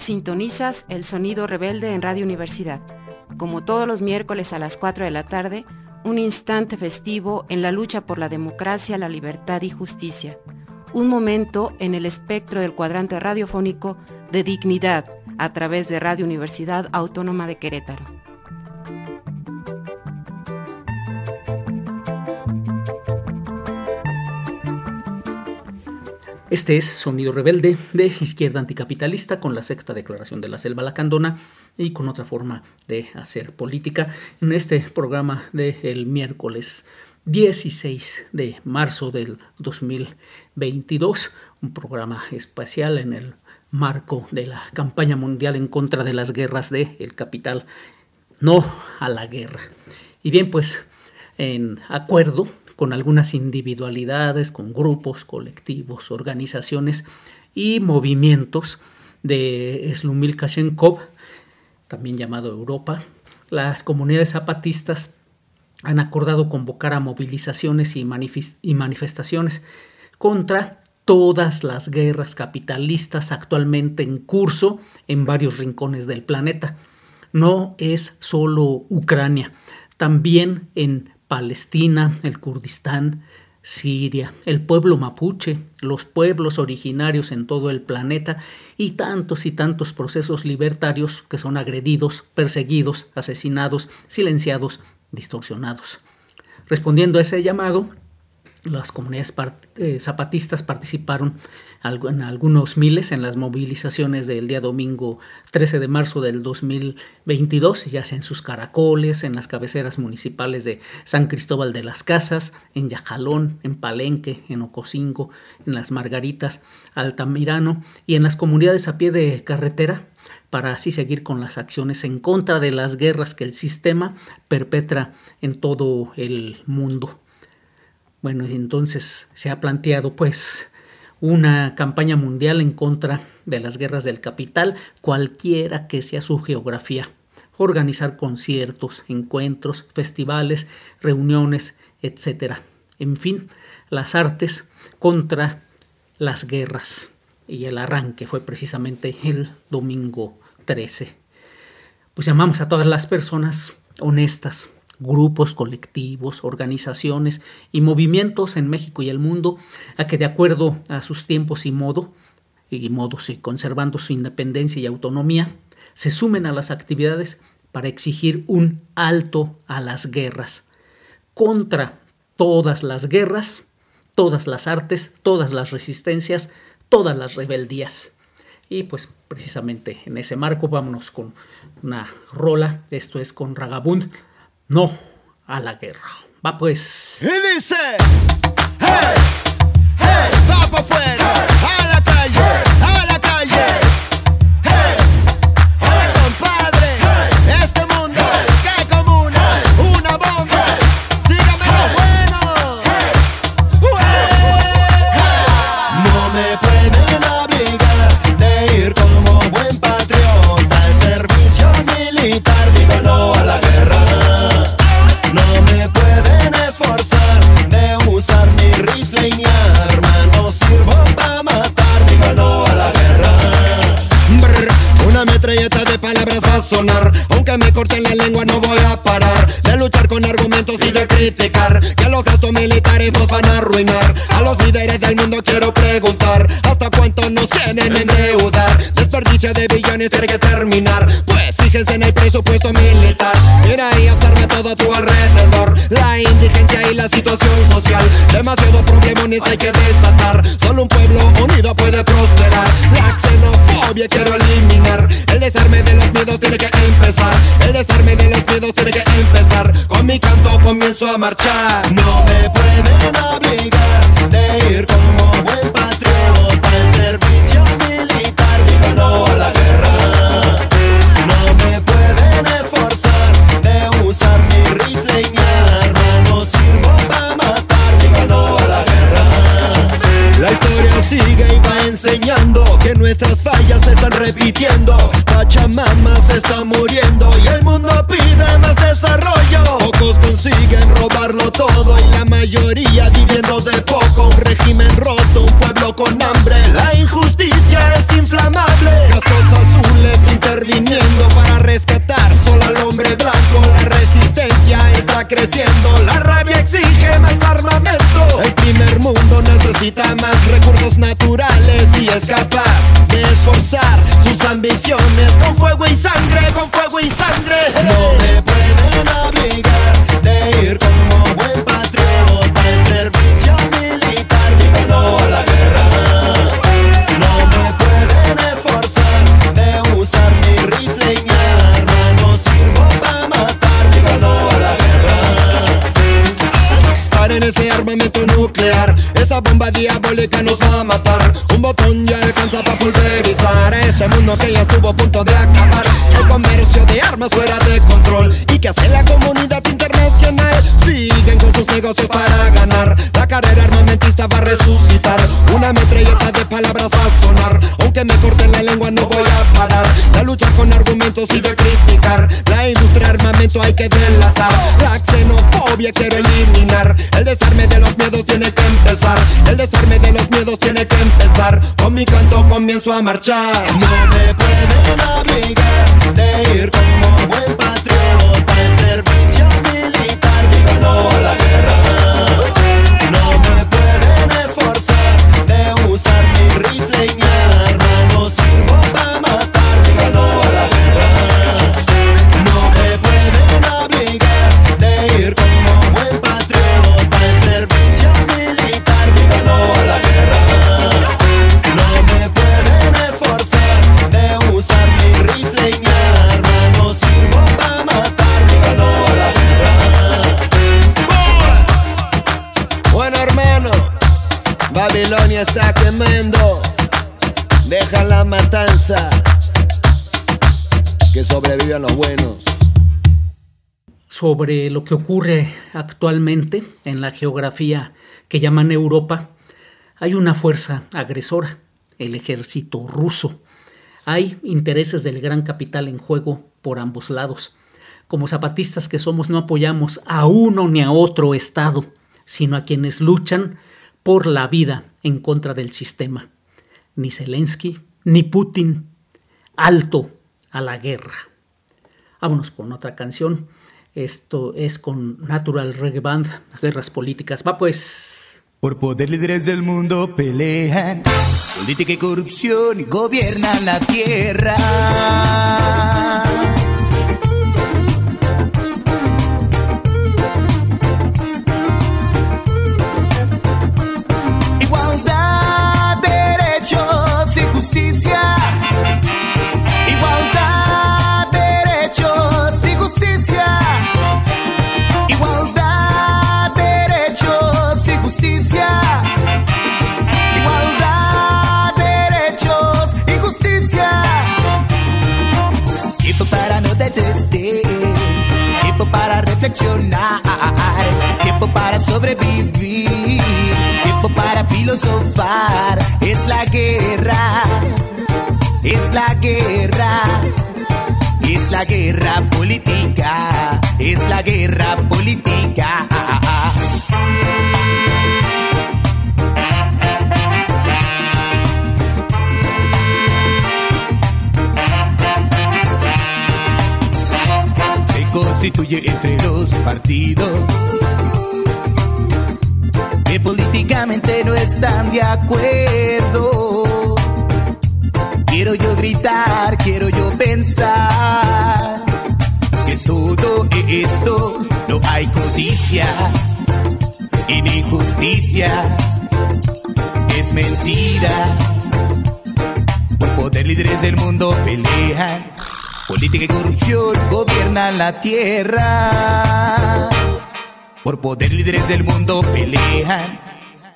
sintonizas el sonido rebelde en Radio Universidad. Como todos los miércoles a las 4 de la tarde, un instante festivo en la lucha por la democracia, la libertad y justicia. Un momento en el espectro del cuadrante radiofónico de dignidad a través de Radio Universidad Autónoma de Querétaro. Este es Sonido Rebelde de Izquierda Anticapitalista con la sexta declaración de la Selva Lacandona y con otra forma de hacer política en este programa del miércoles 16 de marzo del 2022, un programa espacial en el marco de la campaña mundial en contra de las guerras del el capital, no a la guerra. Y bien, pues en acuerdo con algunas individualidades, con grupos, colectivos, organizaciones y movimientos de Slumil Kashenkov, también llamado Europa, las comunidades zapatistas han acordado convocar a movilizaciones y, manifestaciones contra todas las guerras capitalistas actualmente en curso en varios rincones del planeta. No es solo Ucrania, también en Palestina, el Kurdistán, Siria, el pueblo mapuche, los pueblos originarios en todo el planeta y tantos y tantos procesos libertarios que son agredidos, perseguidos, asesinados, silenciados, distorsionados. Respondiendo a ese llamado, las comunidades eh, zapatistas participaron en algunos miles en las movilizaciones del día domingo 13 de marzo del 2022, ya sea en sus caracoles, en las cabeceras municipales de San Cristóbal de las Casas, en Yajalón, en Palenque, en Ocosingo, en las Margaritas, Altamirano y en las comunidades a pie de carretera para así seguir con las acciones en contra de las guerras que el sistema perpetra en todo el mundo. Bueno, y entonces se ha planteado pues una campaña mundial en contra de las guerras del capital, cualquiera que sea su geografía. Organizar conciertos, encuentros, festivales, reuniones, etc. En fin, las artes contra las guerras. Y el arranque fue precisamente el domingo 13. Pues llamamos a todas las personas honestas, grupos, colectivos, organizaciones y movimientos en México y el mundo a que de acuerdo a sus tiempos y modo, y modos y conservando su independencia y autonomía, se sumen a las actividades para exigir un alto a las guerras, contra todas las guerras, todas las artes, todas las resistencias, todas las rebeldías. Y pues precisamente en ese marco vámonos con una rola, esto es con Ragabund, no a la guerra. Va pues. Dice, endeudar? Desperdicio de billones tiene que terminar. Pues fíjense en el presupuesto militar. Mira ahí observa todo a tu alrededor. La indigencia y la situación social. Demasiados problemones hay que desatar. Solo un pueblo unido puede prosperar. La xenofobia quiero eliminar. El desarme de los miedos tiene que empezar. El desarme de los miedos tiene que empezar. Con mi canto comienzo a marchar. No me pueden obligar están repitiendo Pachamama se está muriendo y el mundo pide más desarrollo. Pocos consiguen robarlo todo y la mayoría viviendo de poco. Un régimen roto, un pueblo con hambre. La injusticia es inflamable. Cascos azules viniendo para rescatar solo al hombre blanco. La resistencia está creciendo, la rabia exige más armamento. El primer mundo necesita con fuego y sangre, con fuego y sangre. No me pueden obligar de ir como buen patriota al servicio militar. Digo no a la guerra. No me pueden esforzar de usar mi rifle y mi arma. No sirvo para matar. Digo no a la guerra. Paren ese armamento nuclear. Esa bomba diabólica nos va a matar. Un botón ya alcanza para pulverizar este mundo que ya estuvo a punto de acabar. El comercio de armas fuera de control. ¿Y que hace la comunidad internacional? Siguen con sus negocios para ganar. La carrera armamentista va a resucitar. Una metralleta de palabras va a sonar. Aunque me corten la lengua, no voy a parar. La lucha con argumentos y de criticar. La industria armamento hay que delatar. La xenofobia quiero eliminar. El desarme de los miedos tiene que empezar. El desarme de los miedos tiene que empezar. Con mi canto comienzo a marchar. No me pueden obligar de ir como buen patriota lo que ocurre actualmente en la geografía que llaman Europa, hay una fuerza agresora, el ejército ruso. Hay intereses del gran capital en juego por ambos lados. Como zapatistas que somos no apoyamos a uno ni a otro Estado, sino a quienes luchan por la vida en contra del sistema. Ni Zelensky, ni Putin. Alto a la guerra. Vámonos con otra canción. Esto es con Natural Reggae Band, Guerras Políticas. Va pues. Por poder líderes del mundo pelean, política y corrupción gobiernan la tierra. Sobrevivir. Tiempo para filosofar. Es la guerra. Es la guerra. Es la guerra política. Es la guerra política. Se constituye entre los partidos que políticamente no están de acuerdo. Quiero yo gritar, quiero yo pensar que todo esto no hay codicia y ni justicia. Es mentira. Por poder líderes del mundo pelean. Política y corrupción gobiernan la tierra. Por poder líderes del mundo pelean.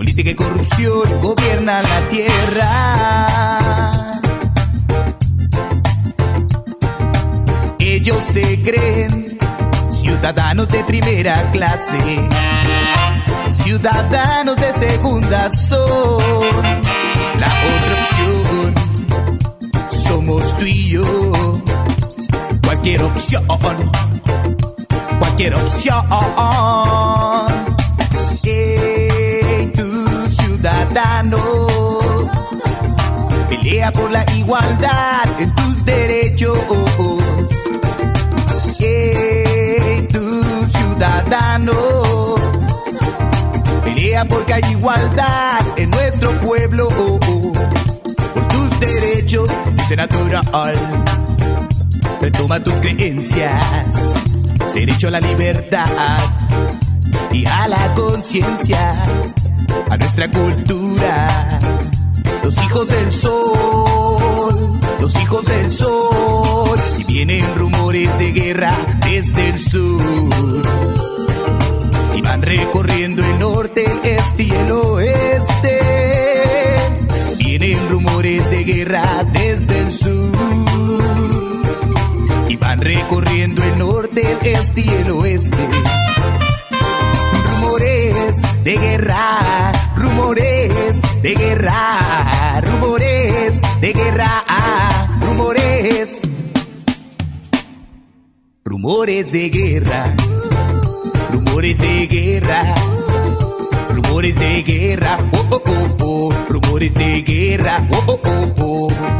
Política y corrupción gobiernan la tierra. Ellos se creen ciudadanos de primera clase. Ciudadanos de segunda son la otra opción. Somos tú y yo. Cualquier opción. Cualquier opción. Ciudadano. Pelea por la igualdad en tus derechos. Que tu ciudadano pelea porque hay igualdad en nuestro pueblo. Por tus derechos, dice natural. Retoma tus creencias, derecho a la libertad y a la conciencia, a nuestra cultura. Los hijos del sol, los hijos del sol, y vienen rumores de guerra desde el sur. Y van recorriendo el norte, el este y el oeste. Vienen rumores de guerra desde el sur. Y van recorriendo el norte, el este y el oeste de guerra, rumores de guerra, rumores de guerra, rumores, rumores de guerra, rumores de guerra, rumores de guerra, oh oh oh oh, rumores de guerra, oh oh oh oh.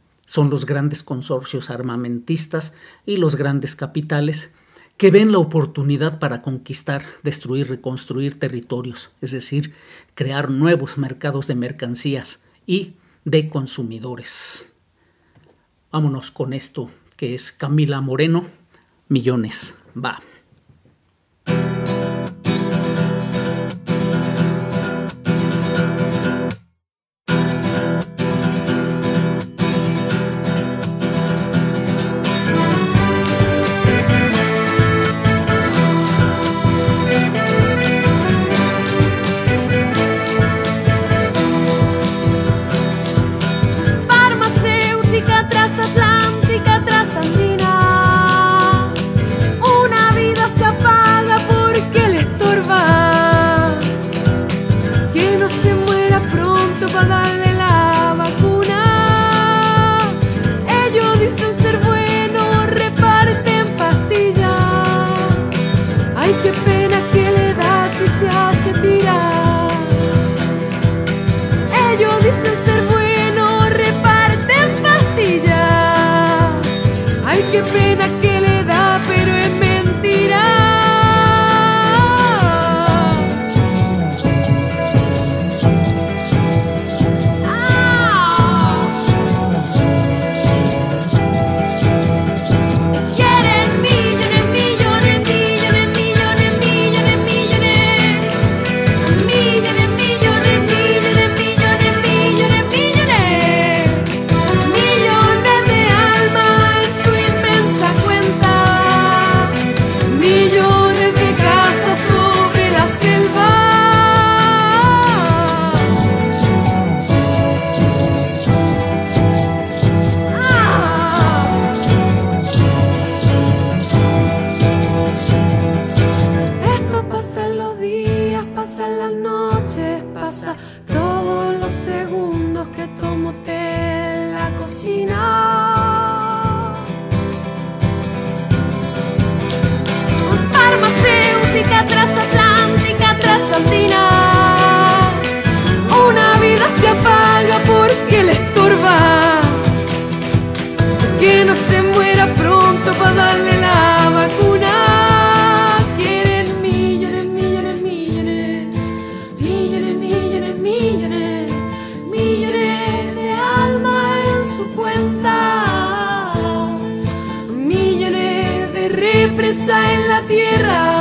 son los grandes consorcios armamentistas y los grandes capitales que ven la oportunidad para conquistar, destruir, reconstruir territorios, es decir, crear nuevos mercados de mercancías y de consumidores. Vámonos con esto que es Camila Moreno, Millones. Va. millones de represas en la tierra.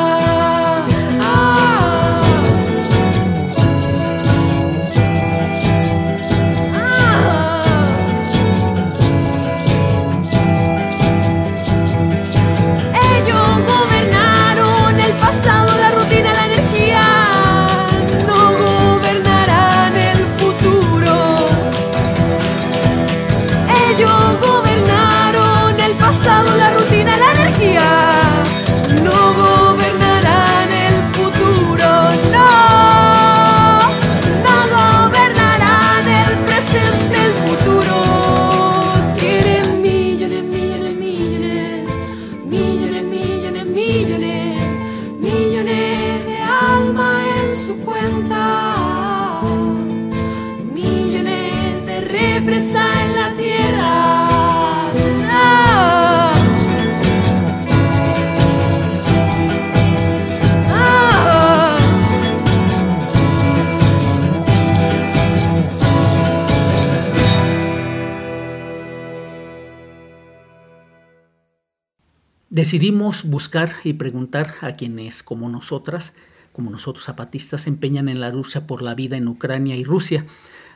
Decidimos buscar y preguntar a quienes, como nosotras, como nosotros zapatistas, se empeñan en la lucha por la vida en Ucrania y Rusia.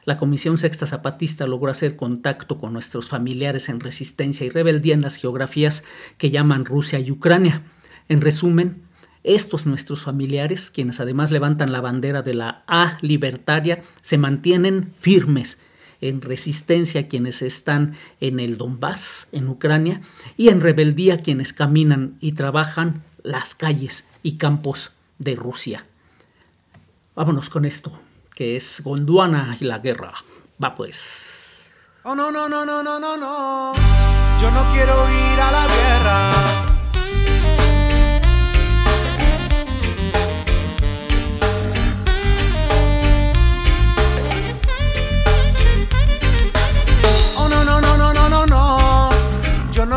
La Comisión Sexta Zapatista logró hacer contacto con nuestros familiares en resistencia y rebeldía en las geografías que llaman Rusia y Ucrania. En resumen, estos nuestros familiares, quienes además levantan la bandera de la A libertaria, se mantienen firmes en resistencia quienes están en el Donbass, en Ucrania, y en rebeldía quienes caminan y trabajan las calles y campos de Rusia. Vámonos con esto, que es Gondwana y la guerra. Va pues. Oh no, no, no, no, no, no, no. Yo no quiero ir a la guerra.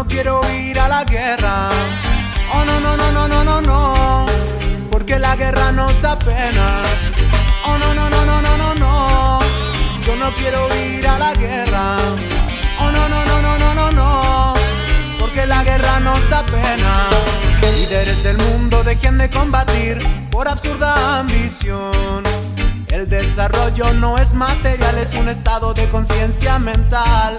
Quiero ir a la guerra. Oh no, no, no, no, no, no, no. Porque la guerra nos da pena. Oh no, no, no, no, no, no, no. Yo no quiero ir a la guerra. Oh no, no, no, no, no, no, no. Porque la guerra nos da pena. Líderes del mundo dejen de combatir por absurda ambición. El desarrollo no es material, es un estado de conciencia mental.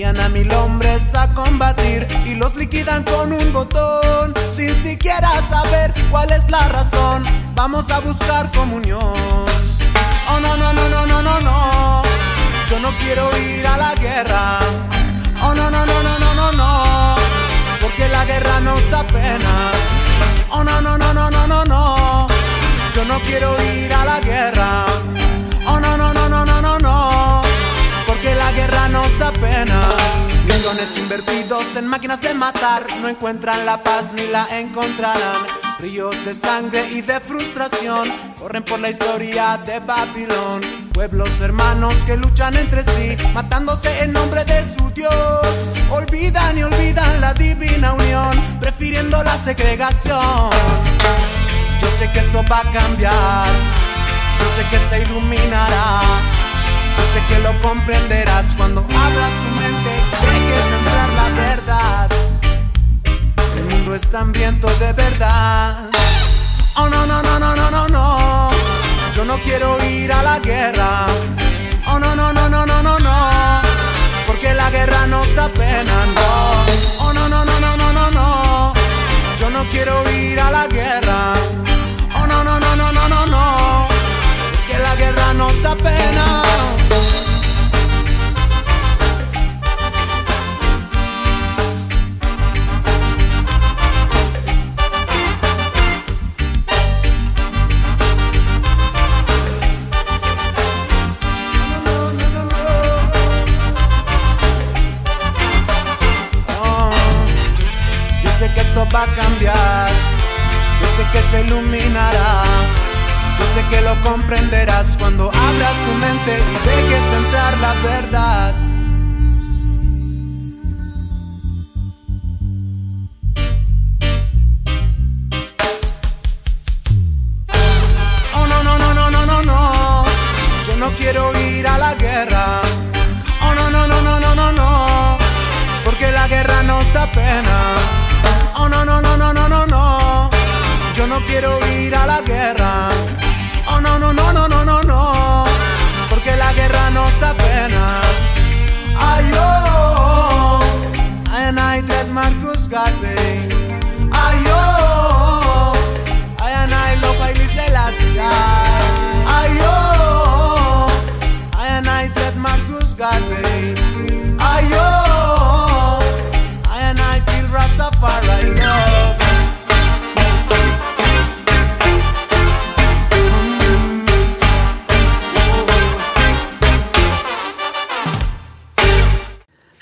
Envían a mil hombres a combatir y los liquidan con un botón, sin siquiera saber cuál es la razón. Vamos a buscar comunión. Oh no, no, no, no, no, no, no. Yo no quiero ir a la guerra. Oh no, no, no, no, no, no, no. Porque la guerra nos da pena. Oh no, no, no, no, no, no, no. Yo no quiero ir a la guerra. Oh no, no, no, no, no. Millones invertidos en máquinas de matar no encuentran la paz ni la encontrarán. Ríos de sangre y de frustración corren por la historia de Babilón. Pueblos hermanos que luchan entre sí, matándose en nombre de su Dios. Olvidan y olvidan la divina unión, prefiriendo la segregación. Yo sé que esto va a cambiar, yo sé que se iluminará. Yo sé que lo comprenderás cuando abras tu mente y dejes entrar la verdad. El mundo está hambriento de verdad. Oh no, no, no, no, no, no, no. Yo no quiero ir a la guerra. Oh no, no, no, no, no, no, no. Porque la guerra nos da pena, no. Oh no,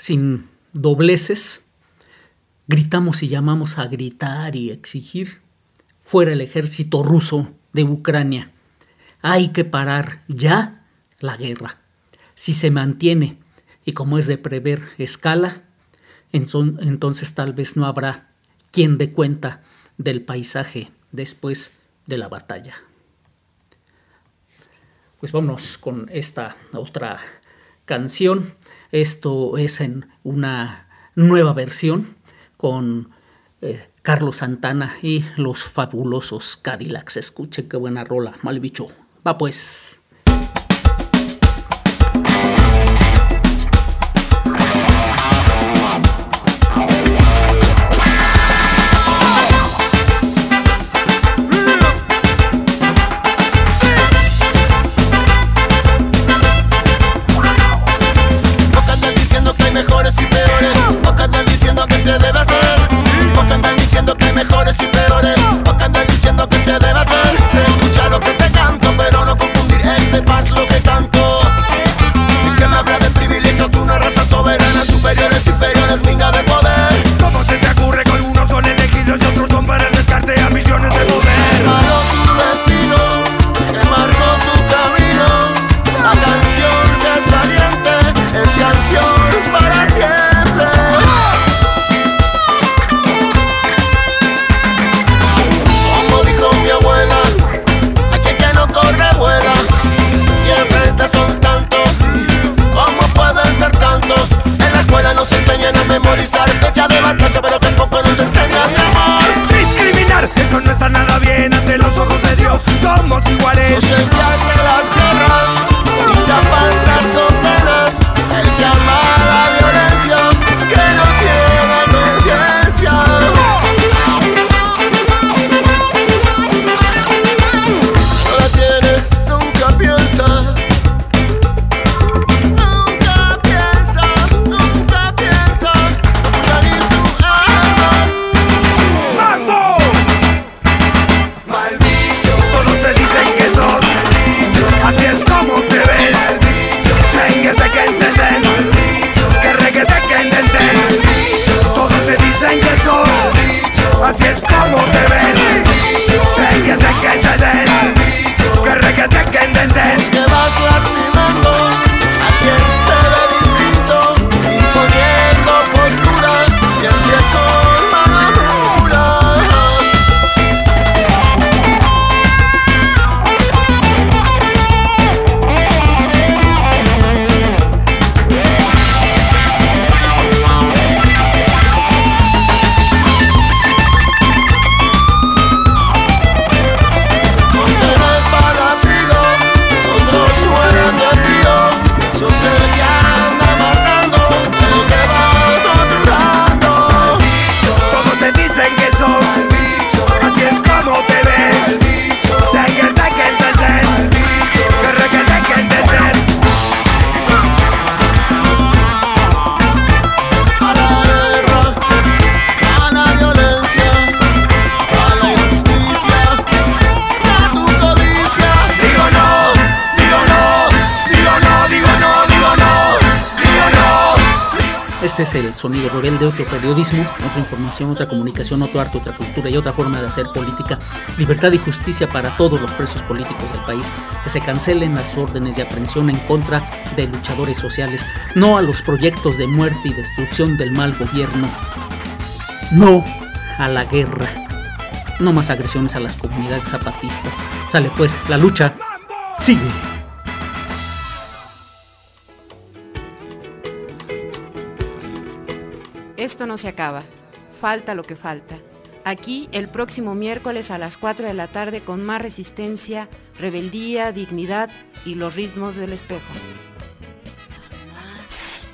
sin dobleces, gritamos y llamamos a gritar y exigir fuera el ejército ruso de Ucrania. Hay que parar ya la guerra. Si se mantiene y como es de prever escala, entonces tal vez no habrá quien dé cuenta del paisaje después de la batalla. Pues vámonos con esta otra canción. Esto es en una nueva versión con eh, Carlos Santana y los fabulosos Cadillacs. Escuche qué buena rola, mal bicho. Va pues. Es el sonido rebelde, otro periodismo, otra información, otra comunicación, otro arte, otra cultura y otra forma de hacer política. Libertad y justicia para todos los presos políticos del país. Que se cancelen las órdenes de aprehensión en contra de luchadores sociales. No a los proyectos de muerte y destrucción del mal gobierno. No a la guerra. No más agresiones a las comunidades zapatistas. Sale pues, la lucha sigue. Esto no se acaba. Falta lo que falta. Aquí el próximo miércoles a las 4 de la tarde con más resistencia, rebeldía, dignidad y los ritmos del espejo. Más.